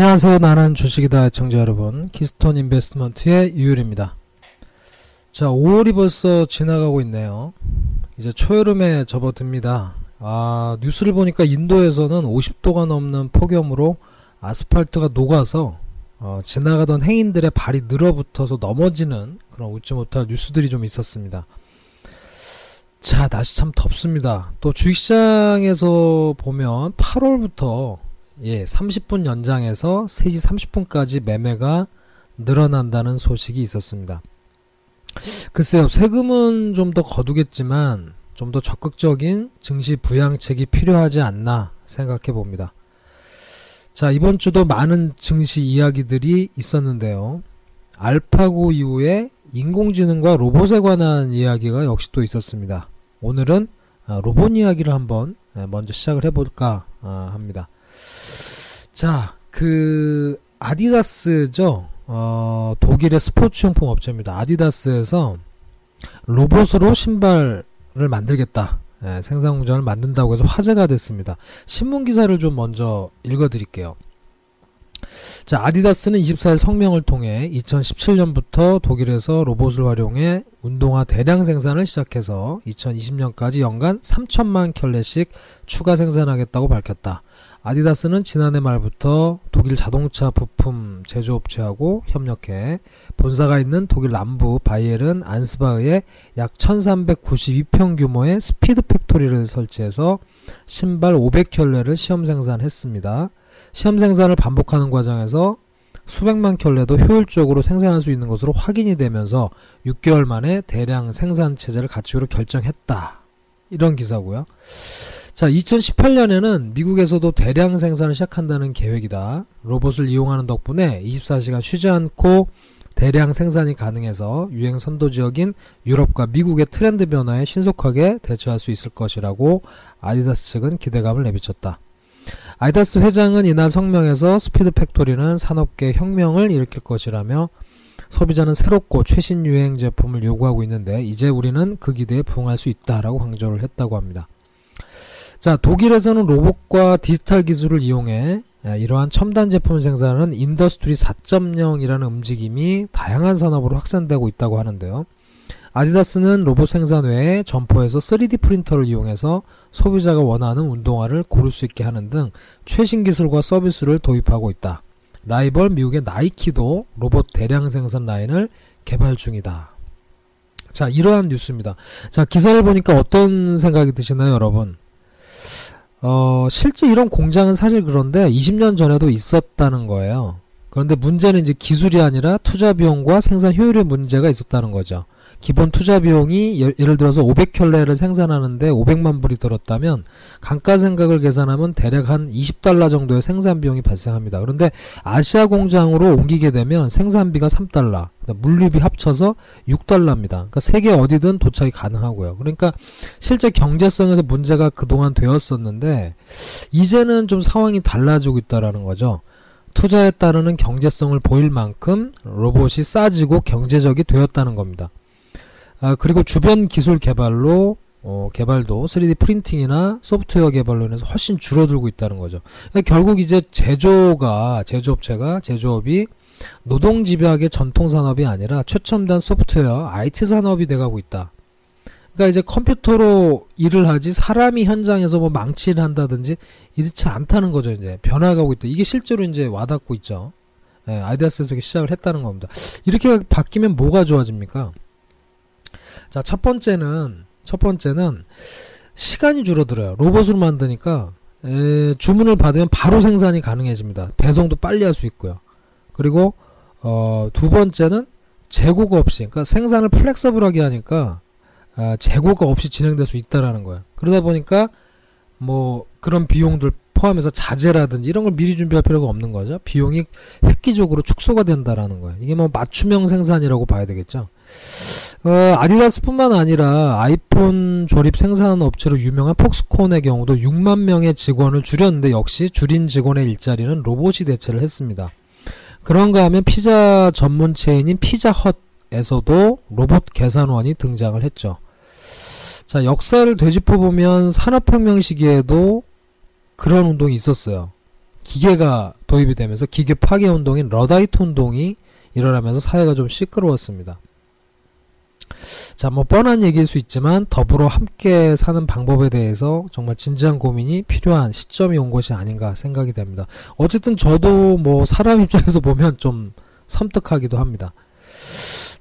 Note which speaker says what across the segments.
Speaker 1: 안녕하세요. 나는 주식이다 애청자 여러분. 키스톤 인베스트먼트의 유율입니다. 자, 5월이 벌써 지나가고 있네요. 이제 초여름에 접어듭니다. 아, 뉴스를 보니까 인도에서는 50도가 넘는 폭염으로 아스팔트가 녹아서 어, 지나가던 행인들의 발이 눌어붙어서 넘어지는 그런 웃지 못할 뉴스들이 좀 있었습니다. 자, 날씨 참 덥습니다. 또 주식시장에서 보면 8월부터 예, 30분 연장해서 3시 30분까지 매매가 늘어난다는 소식이 있었습니다. 글쎄요, 세금은 좀 더 거두겠지만 좀 더 적극적인 증시 부양책이 필요하지 않나 생각해 봅니다. 자, 이번 주도 많은 증시 이야기들이 있었는데요. 알파고 이후에 인공지능과 로봇에 관한 이야기가 역시 또 있었습니다. 오늘은 아, 로봇 이야기를 한번 먼저 시작을 해볼까 아, 합니다. 자, 그 아디다스죠. 어, 독일의 스포츠 용품 업체입니다. 아디다스에서 로봇으로 신발을 만들겠다. 예, 생산 공장을 만든다고 해서 화제가 됐습니다. 신문 기사를 좀 먼저 읽어 드릴게요. 자, 아디다스는 24일 성명을 통해 2017년부터 독일에서 로봇을 활용해 운동화 대량 생산을 시작해서 2020년까지 연간 3천만 켤레씩 추가 생산하겠다고 밝혔다. 아디다스는 지난해 말부터 독일 자동차 부품 제조업체하고 협력해 본사가 있는 독일 남부 바이에른 안스바흐에 약 1392평 규모의 스피드 팩토리를 설치해서 신발 500켤레를 시험 생산했습니다. 시험 생산을 반복하는 과정에서 수백만 켤레도 효율적으로 생산할 수 있는 것으로 확인이 되면서 6개월 만에 대량 생산 체제를 갖추기로 결정했다. 이런 기사고요. 자, 2018년에는 미국에서도 대량 생산을 시작한다는 계획이다. 로봇을 이용하는 덕분에 24시간 쉬지 않고 대량 생산이 가능해서 유행 선도 지역인 유럽과 미국의 트렌드 변화에 신속하게 대처할 수 있을 것이라고 아디다스 측은 기대감을 내비쳤다. 아디다스 회장은 이날 성명에서 스피드 팩토리는 산업계 혁명을 일으킬 것이라며 소비자는 새롭고 최신 유행 제품을 요구하고 있는데 이제 우리는 그 기대에 부응할 수 있다라고 강조를 했다고 합니다. 자, 독일에서는 로봇과 디지털 기술을 이용해 이러한 첨단 제품 생산은 industry 4.0이라는 움직임이 다양한 산업으로 확산되고 있다고 하는데요. 아디다스는 로봇 생산 외에 점포에서 3D 프린터를 이용해서 소비자가 원하는 운동화를 고를 수 있게 하는 등 최신 기술과 서비스를 도입하고 있다. 라이벌 미국의 나이키도 로봇 대량 생산 라인을 개발 중이다. 자, 이러한 뉴스입니다. 자, 기사를 보니까 어떤 생각이 드시나요, 여러분? 어, 실제 이런 공장은 사실 그런데 20년 전에도 있었다는 거예요. 그런데 문제는 이제 기술이 아니라 투자 비용과 생산 효율의 문제가 있었다는 거죠. 기본 투자 비용이 예, 예를 들어서 500켤레를 생산하는데 500만 불이 들었다면 감가 생각을 계산하면 대략 한 20달러 정도의 생산 비용이 발생합니다. 그런데 아시아 공장으로 옮기게 되면 생산비가 3달러, 물류비 합쳐서 6달러입니다. 그러니까 세계 어디든 도착이 가능하고요. 그러니까 실제 경제성에서 문제가 그동안 되었었는데 이제는 좀 상황이 달라지고 있다라는 거죠. 투자에 따르는 경제성을 보일 만큼 로봇이 싸지고 경제적이 되었다는 겁니다. 아, 그리고 주변 기술 개발로 어, 개발도 3D 프린팅이나 소프트웨어 개발로 인해서 훨씬 줄어들고 있다는 거죠. 그러니까 결국 이제 제조가 제조업체가 제조업이 노동 집약의 전통 산업이 아니라 최첨단 소프트웨어 IT 산업이 돼가고 있다. 그러니까 이제 컴퓨터로 일을 하지 사람이 현장에서 뭐 망치를 한다든지 이렇지 않다는 거죠. 이제 변화가고 있다. 이게 실제로 이제 와닿고 있죠. 예, 아이디어스에서 시작을 했다는 겁니다. 이렇게 바뀌면 뭐가 좋아집니까? 자, 첫 번째는 첫 번째는 시간이 줄어들어요. 로봇으로 만드니까 에, 주문을 받으면 바로 생산이 가능해집니다. 배송도 빨리 할 수 있고요. 그리고 어, 두 번째는 재고가 없이 그러니까 생산을 플렉서블하게 하니까 아, 재고가 없이 진행될 수 있다라는 거예요. 그러다 보니까 뭐 그런 비용들 포함해서 자재라든지 이런 걸 미리 준비할 필요가 없는 거죠. 비용이 획기적으로 축소가 된다라는 거예요. 이게 뭐 맞춤형 생산이라고 봐야 되겠죠. 어, 아디다스뿐만 아니라 아이폰 조립 생산 업체로 유명한 폭스콘의 경우도 6만 명의 직원을 줄였는데 역시 줄인 직원의 일자리는 로봇이 대체를 했습니다. 그런가 하면 피자 전문 체인인 피자헛에서도 로봇 계산원이 등장을 했죠. 자, 역사를 되짚어 보면 산업혁명 시기에도 그런 운동이 있었어요. 기계가 도입이 되면서 기계 파괴 운동인 러다이트 운동이 일어나면서 사회가 좀 시끄러웠습니다. 자, 뭐 뻔한 얘기일 수 있지만 더불어 함께 사는 방법에 대해서 정말 진지한 고민이 필요한 시점이 온 것이 아닌가 생각이 됩니다. 어쨌든 저도 뭐 사람 입장에서 보면 좀 섬뜩하기도 합니다.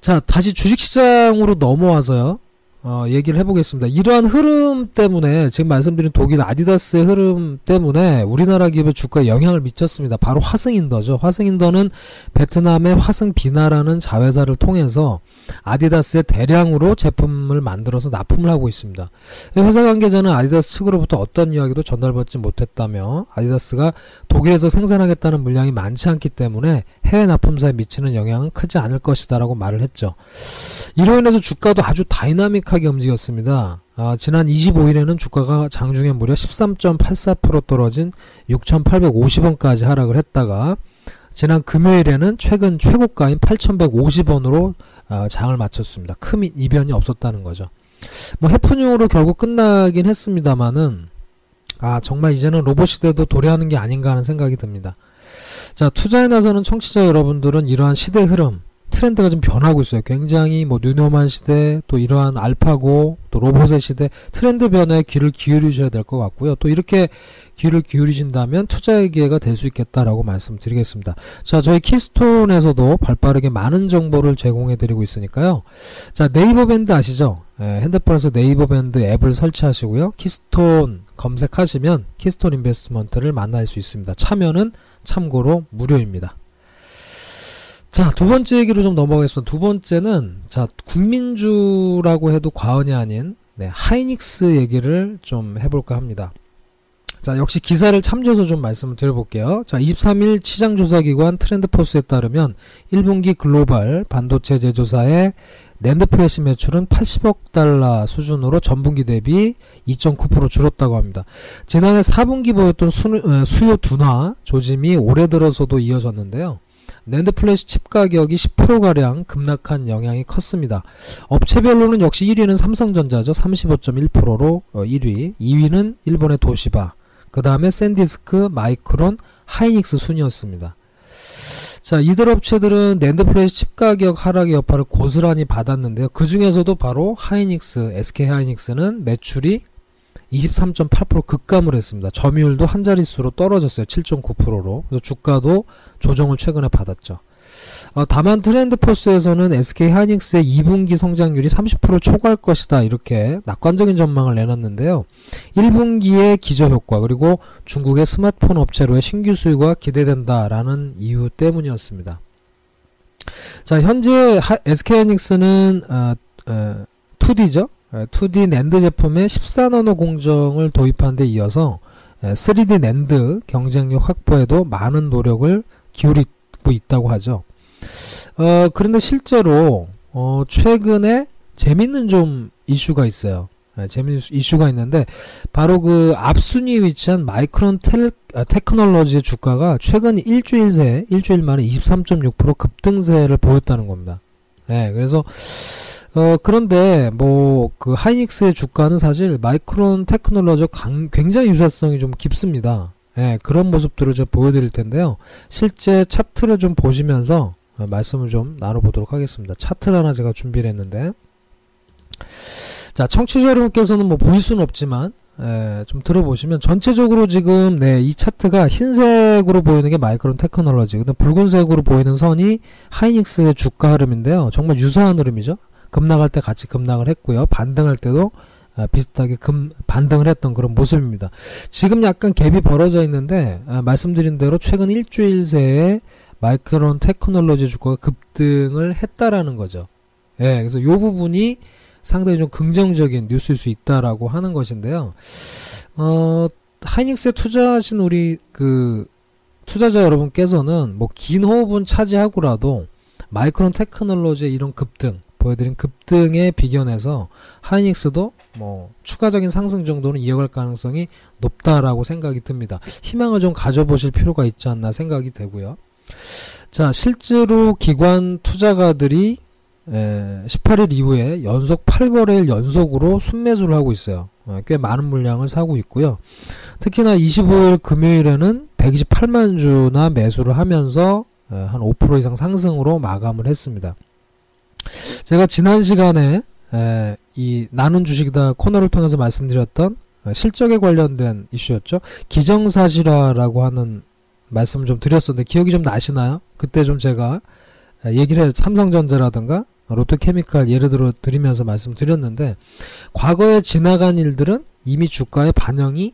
Speaker 1: 자, 다시 주식시장으로 넘어와서요. 어, 얘기를 해보겠습니다. 이러한 흐름 때문에 지금 말씀드린 독일 아디다스의 흐름 때문에 우리나라 기업의 주가에 영향을 미쳤습니다. 바로 화승인더죠. 화승인더는 베트남의 화승비나라는 자회사를 통해서 아디다스에 대량으로 제품을 만들어서 납품을 하고 있습니다. 회사 관계자는 아디다스 측으로부터 어떤 이야기도 전달받지 못했다며 아디다스가 독일에서 생산하겠다는 물량이 많지 않기 때문에 해외 납품사에 미치는 영향은 크지 않을 것이다라고 말을 했죠. 이로 인해서 주가도 아주 다이나믹 하게 움직였습니다. 아, 지난 25일에는 주가가 장중에 무려 13.84% 떨어진 6,850원까지 하락을 했다가 지난 금요일에는 최근 최고가인 8,150원으로 아, 장을 마쳤습니다. 큰 이변이 없었다는 거죠. 뭐 해프닝으로 결국 끝나긴 했습니다만은 아 정말 이제는 로봇 시대도 도래하는 게 아닌가 하는 생각이 듭니다. 자 투자에 나서는 청취자 여러분들은 이러한 시대 흐름 트렌드가 좀 변하고 있어요. 굉장히 뭐 뉴노멀 시대 또 이러한 알파고 또 로봇의 시대 트렌드 변화에 귀를 기울이셔야 될 것 같고요. 또 이렇게 귀를 기울이신다면 투자의 기회가 될 수 있겠다라고 말씀드리겠습니다. 자, 저희 키스톤에서도 발빠르게 많은 정보를 제공해 드리고 있으니까요. 자, 네이버 밴드 아시죠? 예, 핸드폰에서 네이버 밴드 앱을 설치하시고요. 키스톤 검색하시면 키스톤 인베스트먼트를 만날 수 있습니다. 참여는 참고로 무료입니다. 자, 두 번째 얘기로 좀 넘어가겠습니다. 두 번째는, 자, 국민주라고 해도 과언이 아닌, 네, 하이닉스 얘기를 좀 해볼까 합니다. 자, 역시 기사를 참조해서 좀 말씀을 드려볼게요. 자, 23일 시장조사기관 트렌드포스에 따르면 1분기 글로벌 반도체 제조사의 낸드 프레시 매출은 80억 달러 수준으로 전분기 대비 2.9% 줄었다고 합니다. 지난해 4분기 보였던 수, 어, 수요 둔화 조짐이 올해 들어서도 이어졌는데요. 낸드 플래시 칩 가격이 10%가량 급락한 영향이 컸습니다. 업체별로는 역시 1위는 삼성전자죠. 35.1%로 1위. 2위는 일본의 도시바. 그 다음에 샌디스크, 마이크론, 하이닉스 순이었습니다. 자, 이들 업체들은 낸드 플래시 칩 가격 하락의 여파를 고스란히 받았는데요. 그 중에서도 바로 하이닉스, SK 하이닉스는 매출이 23.8% 급감을 했습니다. 점유율도 한 자릿수로 떨어졌어요. 7.9%로. 그래서 주가도 조정을 최근에 받았죠. 어, 다만 트렌드 포스에서는 SK 하이닉스의 2분기 성장률이 30% 초과할 것이다. 이렇게 낙관적인 전망을 내놨는데요. 1분기의 기저 효과 그리고 중국의 스마트폰 업체로의 신규 수요가 기대된다라는 이유 때문이었습니다. 자, 현재 SK 하이닉스는 어, 어, 2D죠. 2D 낸드 제품의 14나노 공정을 도입한 데 이어서 3D 낸드 경쟁력 확보에도 많은 노력을 기울이고 있다고 하죠. 어, 그런데 실제로 어, 최근에 재밌는 좀 이슈가 있어요. 네, 재밌는 이슈가 있는데 바로 그 앞순위에 위치한 마이크론 텔, 아, 테크놀로지의 주가가 최근 일주일 새 일주일 만에 23.6% 급등세를 보였다는 겁니다. 네, 그래서 어, 그런데, 뭐, 그, 하이닉스의 주가는 사실 마이크론 테크놀로지 굉장히 유사성이 좀 깊습니다. 예, 그런 모습들을 제가 보여드릴 텐데요. 실제 차트를 좀 보시면서 어, 말씀을 좀 나눠보도록 하겠습니다. 차트를 하나 제가 준비를 했는데. 자, 청취자 여러분께서는 뭐 보일 수는 없지만, 예, 좀 들어보시면 전체적으로 지금 네, 이 차트가 흰색으로 보이는 게 마이크론 테크놀로지, 근데 붉은색으로 보이는 선이 하이닉스의 주가 흐름인데요. 정말 유사한 흐름이죠. 급락할 때 같이 급락을 했고요. 반등할 때도 아, 비슷하게 금 반등을 했던 그런 모습입니다. 지금 약간 갭이 벌어져 있는데 아, 말씀드린 대로 최근 일주일 새에 마이크론 테크놀로지 주가가 급등을 했다라는 거죠. 예, 그래서 요 부분이 상당히 좀 긍정적인 뉴스일 수 있다라고 하는 것인데요. 어, 하이닉스에 투자하신 우리 그 투자자 여러분께서는 뭐 긴 호흡은 차지하고라도 마이크론 테크놀로지의 이런 급등 보여드린 급등에 비견해서 하이닉스도 뭐 추가적인 상승 정도는 이어갈 가능성이 높다라고 생각이 듭니다. 희망을 좀 가져보실 필요가 있지 않나 생각이 되고요. 자, 실제로 기관 투자가들이 에, 18일 이후에 연속 8거래일 연속으로 순매수를 하고 있어요. 어, 꽤 많은 물량을 사고 있고요. 특히나 25일 금요일에는 128만 주나 매수를 하면서 에, 한5% 이상 상승으로 마감을 했습니다. 제가 지난 시간에 에, 이 나눈 주식이다 코너를 통해서 말씀드렸던 실적에 관련된 이슈였죠. 기정사실화라고 하는 말씀을 좀 드렸었는데 기억이 좀 나시나요? 그때 좀 제가 얘기를 해요. 삼성전자라든가 롯데케미칼 예를 들어 드리면서 말씀드렸는데 과거에 지나간 일들은 이미 주가에 반영이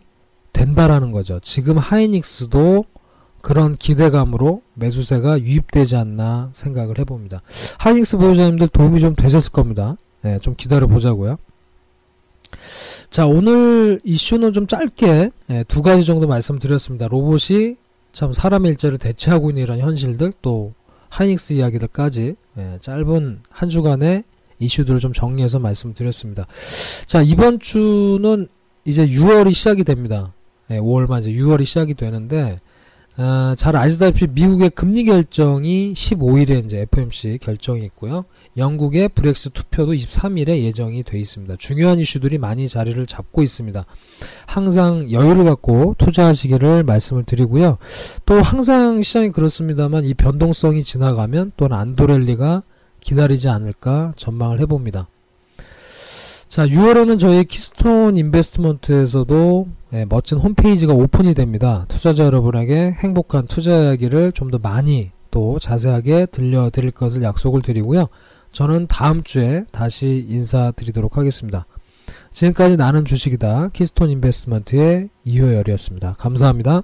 Speaker 1: 된다라는 거죠. 지금 하이닉스도 그런 기대감으로 매수세가 유입되지 않나 생각을 해봅니다. 하이닉스 보유자님들 도움이 좀 되셨을 겁니다. 네, 좀 기다려 보자고요. 자, 오늘 이슈는 좀 짧게 네, 두 가지 정도 말씀드렸습니다. 로봇이 참 사람의 일자를 대체하고 있는 이런 현실들 또 하이닉스 이야기들까지 예, 짧은 한 주간의 이슈들을 좀 정리해서 말씀드렸습니다. 자 이번 주는 이제 6월이 시작이 됩니다. 예, 5월만 이제 6월이 시작이 되는데 어, 잘 아시다시피 미국의 금리 결정이 15일에 이제 FOMC 결정이 있고요. 영국의 브렉스 투표도 23일에 예정이 돼 있습니다. 중요한 이슈들이 많이 자리를 잡고 있습니다. 항상 여유를 갖고 투자하시기를 말씀을 드리고요. 또 항상 시장이 그렇습니다만 이 변동성이 지나가면 또는 안도렐리가 기다리지 않을까 전망을 해봅니다. 자, 6월에는 저희 키스톤 인베스트먼트에서도 예, 멋진 홈페이지가 오픈이 됩니다. 투자자 여러분에게 행복한 투자 이야기를 좀 더 많이 또 자세하게 들려드릴 것을 약속을 드리고요. 저는 다음 주에 다시 인사드리도록 하겠습니다. 지금까지 나는 주식이다. 키스톤 인베스트먼트의 이효열이었습니다. 감사합니다.